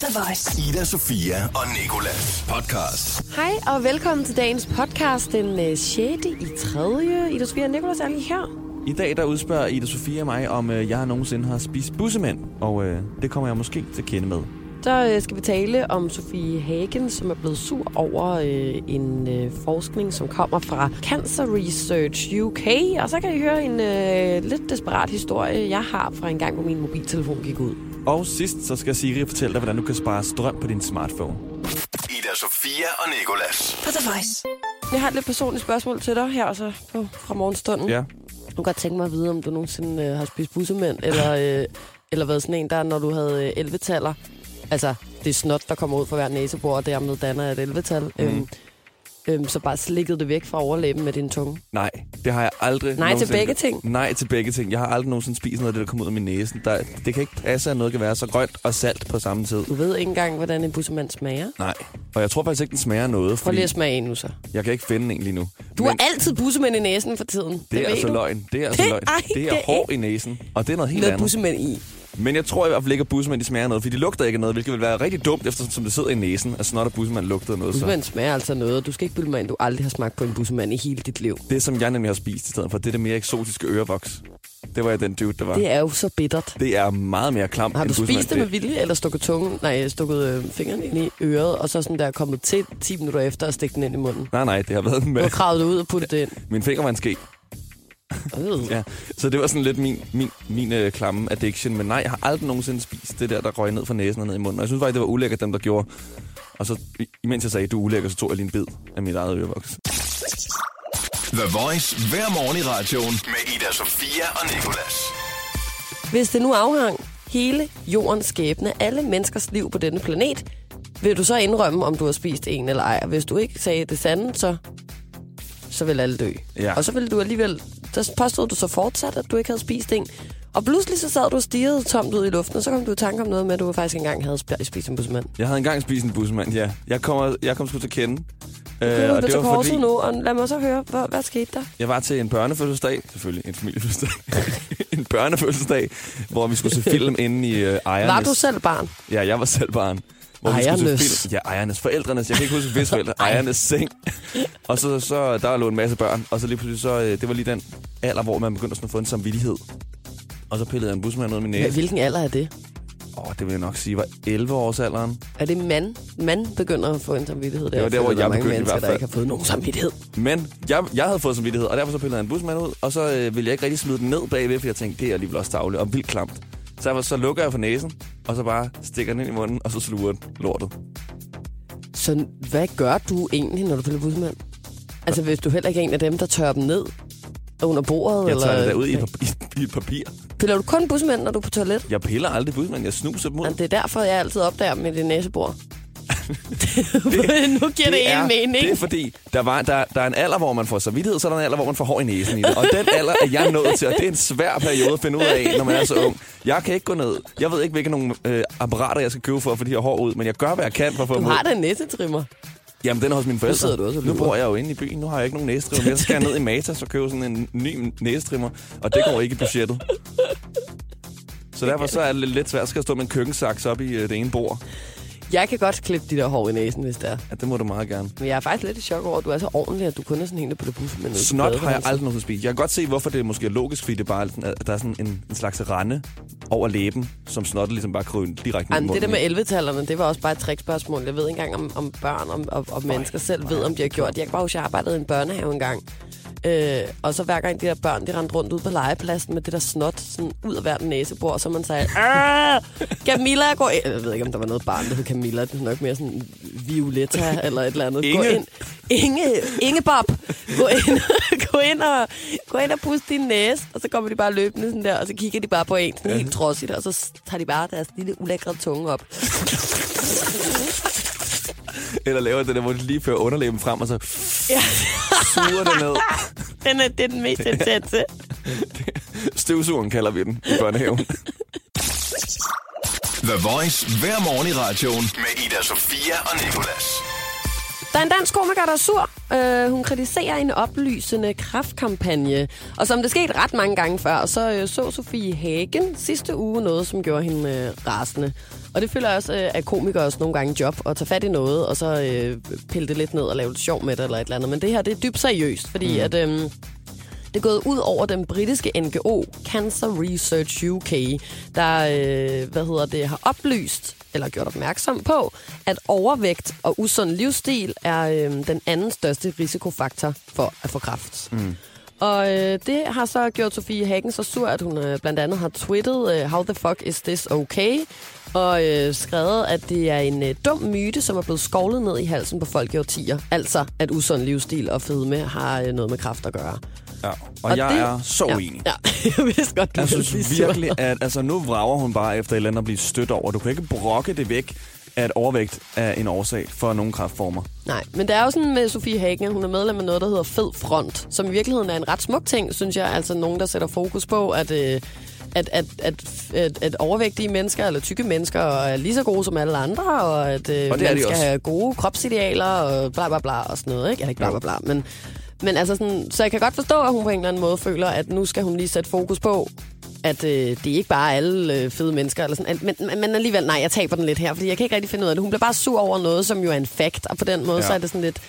The Voice. Ida, Sofia og Nikolas podcast. Hej og velkommen til dagens podcast den 6. i 3. Ida Sofia og Nicolas er lige her. I dag der udspørger Ida Sofia mig, om øh, jeg nogensinde har spist bussemænd, og øh, det kommer jeg måske til at kende med. Så øh, skal vi tale om Sofie Hagen, som er blevet sur over øh, en øh, forskning, som kommer fra Cancer Research UK. Og så kan I høre en øh, lidt desperat historie, jeg har fra en gang, hvor min mobiltelefon gik ud. Og sidst så skal Siri fortælle dig, hvordan du kan spare strøm på din smartphone. Ida, Sofia og Nikolas. På The Voice. Jeg har et lidt personligt spørgsmål til dig her så på, fra morgenstunden. Ja. Jeg kunne godt tænke mig at vide, om du nogensinde øh, har spist bussemænd, eller, øh, eller været sådan en der, når du havde øh, 11-taller. Altså, det er snot, der kommer ud fra hver næsebord, og dermed danner et 11-tal. Mm. Øhm, øhm, så bare slikket det væk fra overlæben med din tunge. Nej, det har jeg aldrig Nej til begge ting. Nej til begge ting. Jeg har aldrig nogensinde spist noget af det, der kommer ud af min næse. Der, det kan ikke passe, at noget kan være så grønt og salt på samme tid. Du ved ikke engang, hvordan en bussemand smager. Nej, og jeg tror faktisk ikke, den smager noget, Prøv lige at smage en nu så. jeg kan ikke finde en lige nu. Du Men har altid bussemænd i næsen for tiden. Det, det er altså du. løgn. Det er altså Det- løgn. ej, det er det er hår i næsen, og det er noget helt Med andet. bussemænd i. Men jeg tror i hvert fald ikke, at bussemænd de smager noget, fordi de lugter ikke af noget, hvilket vil være rigtig dumt, eftersom det sidder i næsen, at snot og bussemand lugter noget. Så. Bussemand smager altså noget. Du skal ikke bilde mig ind, du aldrig har smagt på en bussemand i hele dit liv. Det, som jeg nemlig har spist i stedet for, det er det mere eksotiske ørevoks. Det var jeg den dude, der var. Det er jo så bittert. Det er meget mere klamt Har du spist det med vilje, eller stukket, tungen, nej, stukket øh, fingeren ind i øret, og så sådan der kommet til 10 minutter efter og stikket den ind i munden? Nej, nej, det har været Du med... har kravet ud og puttet det ind. Min finger var en ske. Ja. Så det var sådan lidt min, min, min øh, klamme addiction. Men nej, jeg har aldrig nogensinde spist det der, der røg ned fra næsen og ned i munden. Og jeg synes faktisk, det var ulækkert, dem der gjorde. Og så, i- imens jeg sagde, du er ulækker, så tog jeg lige en bid af mit eget ørevoks. The Voice hver morgen i radioen med Ida, Sofia og Nikolas. Hvis det nu afhang hele jordens skæbne, alle menneskers liv på denne planet, vil du så indrømme, om du har spist en eller ej? Og hvis du ikke sagde det sande, så, så vil alle dø. Ja. Og så ville du alligevel... Så påstod du så fortsat, at du ikke havde spist en. Og pludselig så sad du og stirrede tomt ud i luften, og så kom du i tanke om noget med, at du faktisk engang havde sp- spist en bussemand. Jeg havde engang spist en bussemand, ja. Jeg kommer, jeg kom sgu til at kende. Øh, og det var fordi, nu, og lad mig så høre, hvad, hvad skete der? jeg var til en børnefødselsdag, selvfølgelig en familiefødselsdag, en børnefødselsdag, hvor vi skulle se film inde i øh, ejernes... Var du selv barn? Ja, jeg var selv barn. Hvor vi Ejernes. skulle se film. Ja, ejernes. Forældrenes. Jeg kan ikke huske, hvis forældre. Ejernes seng. Og så, så der lå en masse børn. Og så lige pludselig, så, øh, det var lige den alder, hvor man begyndte sådan at få en samvittighed. Og så pillede jeg en busmand ud af min næse. Hvilken alder er det? Åh, oh, det vil jeg nok sige, var 11 års alderen. Er det mand? Man begynder at få en samvittighed der. Det var der, hvor jeg der mange begyndte i hvert der fald. ikke har fået nogen samvittighed. Men jeg, jeg havde fået samvittighed, og derfor så pillede jeg en busmand ud. Og så øh, ville jeg ikke rigtig smide den ned bagved, for jeg tænkte, det er alligevel også tavle og vildt klamt. Så, så lukker jeg for næsen, og så bare stikker den ind i munden, og så sluger den lortet. Så hvad gør du egentlig, når du piller bussemand? Altså, hvis du heller ikke er en af dem, der tørrer dem ned under bordet? Jeg tager eller... det ud i, et pap- i, et papir. Piller du kun bussemand, når du er på toilet? Jeg piller aldrig busmand, jeg snuser dem ud. Ja, det er derfor, jeg altid opdager med det næsebord. nu giver det, er, en mening. Det er fordi, der, var, der, der er en alder, hvor man får samvittighed, så er der en alder, hvor man får hår i næsen i det. Og den alder er jeg nået til, og det er en svær periode at finde ud af, når man er så ung. Jeg kan ikke gå ned. Jeg ved ikke, hvilke nogle øh, apparater, jeg skal købe for at få de her hår ud, men jeg gør, hvad jeg kan for at få Du dem ud. har da en næsetrimmer. Jamen, den er hos mine forældre. sidder du også og nu bor jeg jo inde i byen. Nu har jeg ikke nogen næsetrimmer mere. Så skal jeg ned i Matas og købe sådan en ny næsetrimmer, og det går ikke i budgettet. Så derfor så er det lidt, svært. Jeg stå med en køkkensaks op i øh, det ene bord. Jeg kan godt klippe de der hår i næsen, hvis det er. Ja, det må du meget gerne. Men jeg er faktisk lidt i chok over, at du er så ordentlig, at du kun er sådan en, der putter bussemand ud. på Snot har jeg badeværelset. aldrig nogensinde spist. Jeg kan godt se, hvorfor det måske er logisk, fordi det bare er at der er sådan en, en slags rande over læben, som snottet ligesom bare kryber direkte ned Jamen, det der med 11-tallerne, det var også bare et trickspørgsmål. Jeg ved ikke engang, om, om børn og, og, og mennesker selv ved, om de har gjort det. Jeg kan bare huske, at jeg arbejdede i en børnehave engang. Øh, og så hver gang de der børn, de rendte rundt ud på legepladsen med det der snot sådan ud af hvert næsebord, så man sagde, "Ah, Camilla, gå ind. Jeg ved ikke, om der var noget barn, der hed Camilla. Det er nok mere sådan Violetta eller et eller andet. Gå Inge. ind. Inge, Inge Bob, gå ind, gå ind og, gå ind og pust din næse. Og så kommer de bare løbende sådan der, og så kigger de bare på en sådan helt trodsigt, og så tager de bare deres lille ulækre tunge op. Eller laver det der, hvor de lige fører underlæben frem, og så Ja. suger det ned. Den er, det er den mest intense. Støvsugeren kalder vi den i børnehaven. The Voice hver morgen i radioen med Ida Sofia og Nicolas. Der er en dansk komiker, der er sur. Øh, hun kritiserer en oplysende kraftkampagne. Og som det skete ret mange gange før, så øh, så Sofie Hagen sidste uge noget, som gjorde hende øh, rasende. Og det føler jeg også, øh, at komikere også nogle gange job at tage fat i noget, og så øh, pille det lidt ned og lave lidt sjov med det eller et eller andet. Men det her, det er dybt seriøst, fordi mm. at... Øh, det er gået ud over den britiske NGO Cancer Research UK, der øh, hvad hedder det, har oplyst eller gjort opmærksom på, at overvægt og usund livsstil er øh, den anden største risikofaktor for at få kræft. Mm. Og øh, det har så gjort Sofie Hagen så sur, at hun øh, blandt andet har twittet, øh, how the fuck is this okay? Og øh, skrevet, at det er en øh, dum myte, som er blevet skovlet ned i halsen på folk i årtier. Altså, at usund livsstil og fedme har øh, noget med kraft at gøre. Ja, og, og jeg det, er så ja, uenig. Ja, jeg vidste godt, du Jeg synes virkelig, at altså, nu vrager hun bare efter et eller andet at blive stødt over. Du kan ikke brokke det væk, at overvægt er en årsag for nogle kræftformer. Nej, men det er jo sådan med Sofie Hagen, at hun er medlem af noget, der hedder Fed Front, som i virkeligheden er en ret smuk ting, synes jeg. Altså nogen, der sætter fokus på, at... Øh, at, at, at, at, at overvægtige mennesker, eller tykke mennesker, er lige så gode som alle andre, og at øh, Og er man skal også. have gode kropsidealer, og bla bla bla, og sådan noget, ikke? Eller ikke bla bla bla, men, men altså sådan, så jeg kan godt forstå, at hun på en eller anden måde føler, at nu skal hun lige sætte fokus på, at øh, det er ikke bare alle øh, fede mennesker, eller sådan, men, men alligevel, nej, jeg taber den lidt her, fordi jeg kan ikke rigtig finde ud af det. Hun bliver bare sur over noget, som jo er en fact, og på den måde, ja. så er det sådan lidt,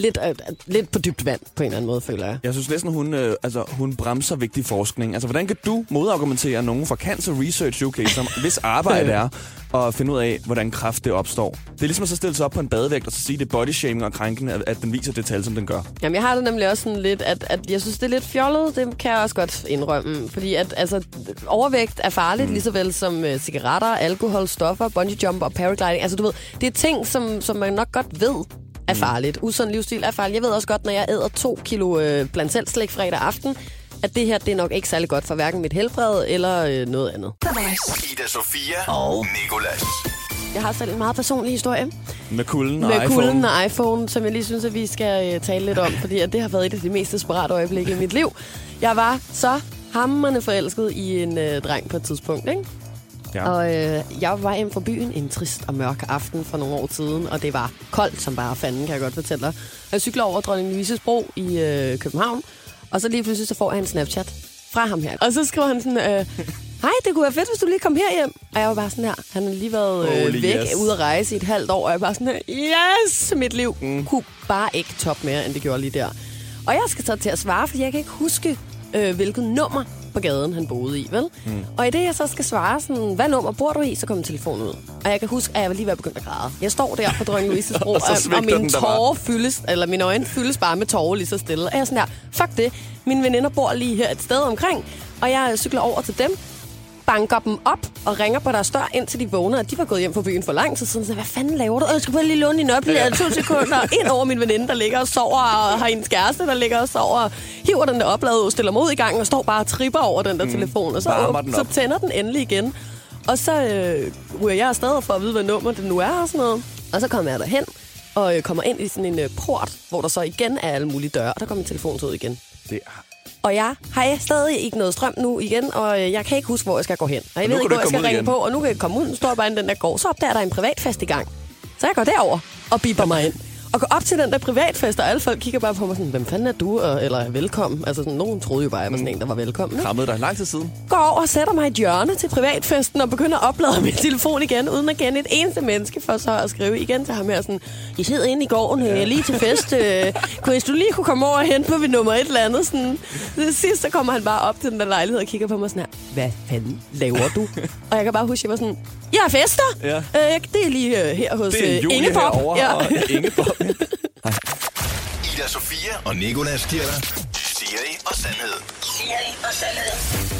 lidt, øh, lidt på dybt vand, på en eller anden måde, føler jeg. Jeg synes næsten, hun, øh, altså, hun bremser vigtig forskning. Altså, hvordan kan du modargumentere nogen fra Cancer Research UK, som hvis arbejde er at finde ud af, hvordan kræft det opstår? Det er ligesom at så stille sig op på en badevægt og så sige, det er body shaming og krænkende, at, at den viser det tal, som den gør. Jamen, jeg har det nemlig også sådan lidt, at, at jeg synes, det er lidt fjollet. Det kan jeg også godt indrømme. Fordi at, altså, overvægt er farligt, mm. lige så vel som uh, cigaretter, alkohol, stoffer, bungee jump og paragliding. Altså, du ved, det er ting, som, som man nok godt ved er farligt. Usund livsstil er farligt. Jeg ved også godt, når jeg æder to kilo øh, blandt selv slik fredag aften, at det her, det er nok ikke særlig godt for hverken mit helbred eller øh, noget andet. Ida Sofia og Nikolas. Jeg har selv en meget personlig historie. Med kulden og med iPhone. kulden og iPhone, som jeg lige synes, at vi skal øh, tale lidt om, fordi at det har været et af de mest desperate øjeblikke i mit liv. Jeg var så hammerende forelsket i en øh, dreng på et tidspunkt, ikke? Ja. Og øh, jeg var hjem fra byen en trist og mørk aften for nogle år siden, og det var koldt som bare fanden, kan jeg godt fortælle dig. Jeg cykler over Dronning Louises Bro i øh, København, og så lige pludselig så får jeg en Snapchat fra ham her. Og så skriver han sådan, øh, hej, det kunne være fedt, hvis du lige kom herhjem. Og jeg var bare sådan her, han har lige været øh, Holy væk, yes. ude at rejse i et halvt år, og jeg var bare sådan her, yes, mit liv mm. kunne bare ikke top mere, end det gjorde lige der. Og jeg skal så til at svare, fordi jeg kan ikke huske, øh, hvilket nummer på gaden, han boede i, vel? Mm. Og i det, jeg så skal svare sådan, hvad nummer bor du i, så kommer telefonen ud. Og jeg kan huske, at jeg var lige ved at begynde at græde. Jeg står der på Dronning Louise's bro, Og og, og mine tårer fyldes, eller mine øjne fyldes bare med tårer lige så stille. Og jeg er sådan der, fuck det, mine veninder bor lige her et sted omkring, og jeg cykler over til dem, banker dem op og ringer på deres dør, indtil de vågner, at de var gået hjem fra byen for lang tid siden. Så hvad fanden laver du? "Øh, Jeg skal bare lige låne din nøgle ja. to sekunder. Ind over min veninde, der ligger og sover, og har en kæreste, der ligger og sover. Hiver den der opladet ud, stiller ud i gang og står bare og tripper over den der mm. telefon. Og så, den så tænder den endelig igen. Og så øh, ryger jeg afsted for at vide, hvad nummer det nu er og sådan noget. Og så kommer jeg derhen og øh, kommer ind i sådan en øh, port, hvor der så igen er alle mulige døre. Og der kommer min telefon ud igen. Det Og jeg har stadig ikke noget strøm nu igen, og øh, jeg kan ikke huske, hvor jeg skal gå hen. Og jeg nu ved ikke, hvor jeg skal ringe igen. på, og nu kan jeg komme ud. Nu står jeg bare inde i den der gård. Så opdager der en privatfest i gang. Så jeg går derover og biber mig ind. Og går op til den der privatfest, og alle folk kigger bare på mig sådan, hvem fanden er du? Eller velkommen. Altså sådan, nogen troede jo bare, at jeg var sådan en, der var velkommen. Ikke? krammede dig lang tid siden. Går over og sætter mig i et hjørne til privatfesten og begynder at oplade min telefon igen, uden at kende et eneste menneske, for så at skrive igen til ham her sådan, I sidder inde i gården øh, lige til fest. Øh, kunne hvis du lige kunne komme over og hente mig ved nummer et eller andet? Sådan. Det sidste så kommer han bare op til den der lejlighed og kigger på mig sådan her, hvad fanden laver du? og jeg kan bare huske, at jeg var sådan, jeg er fester. Ja. Øh, det er lige øh, her hos Det er øh, Julie Ingeborg. herovre, Ja. og Ingeborg. Ida Sofia og Nikolas giver dig Siri og Sandhed.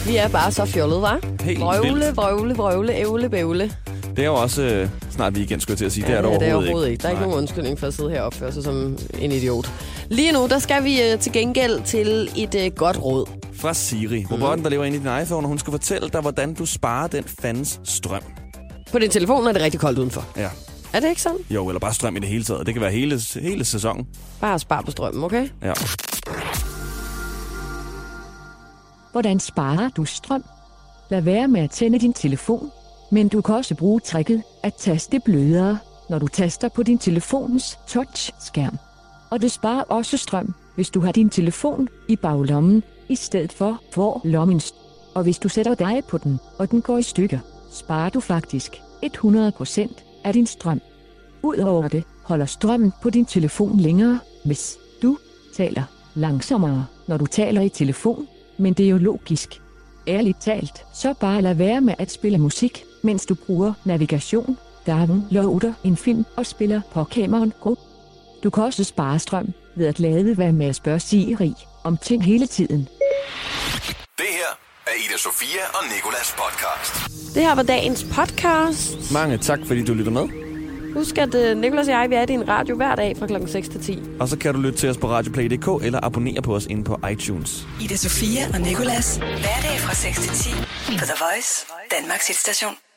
Vi er bare så fjollet, var? Helt vrøvle, vildt. vrøvle, vrøvle, ævle, bævle. Det er jo også øh, snart weekend, skulle jeg til at sige. det er det ja, overhovedet, det er overhovedet ikke. Der er ikke Nej. nogen undskyldning for at sidde her og opføre sig som en idiot. Lige nu, der skal vi øh, til gengæld til et øh, godt råd. Fra Siri, robotten, der lever inde i din iPhone, og hun skal fortælle dig, hvordan du sparer den fandens strøm. På din telefon er det rigtig koldt udenfor. Ja. Er det ikke sådan? Jo, eller bare strøm i det hele taget. Det kan være hele, hele sæsonen. Bare spar på strømmen, okay? Ja. Hvordan sparer du strøm? Lad være med at tænde din telefon, men du kan også bruge tricket at taste blødere. når du taster på din telefons touchskærm. Og det sparer også strøm, hvis du har din telefon i baglommen, i stedet for for lommen. Og hvis du sætter dig på den, og den går i stykker, sparer du faktisk 100% af din strøm. Udover det, holder strømmen på din telefon længere, hvis du taler langsommere, når du taler i telefon, men det er jo logisk. Ærligt talt, så bare lad være med at spille musik, mens du bruger navigation, downloader en film og spiller Pokémon Go. Du kan også spare strøm ved at lade være med at spørge Siri om ting hele tiden. Det her er Ida Sofia og Nikolas podcast. Det her var dagens podcast. Mange tak, fordi du lytter med. Husk, at uh, Nicolas og jeg vi er i din radio hver dag fra klokken 6 til 10. Og så kan du lytte til os på radioplay.dk eller abonnere på os inde på iTunes. Ida Sofia og Nikolas. Hverdag fra 6 til 10 på The Voice, Danmarks hitstation.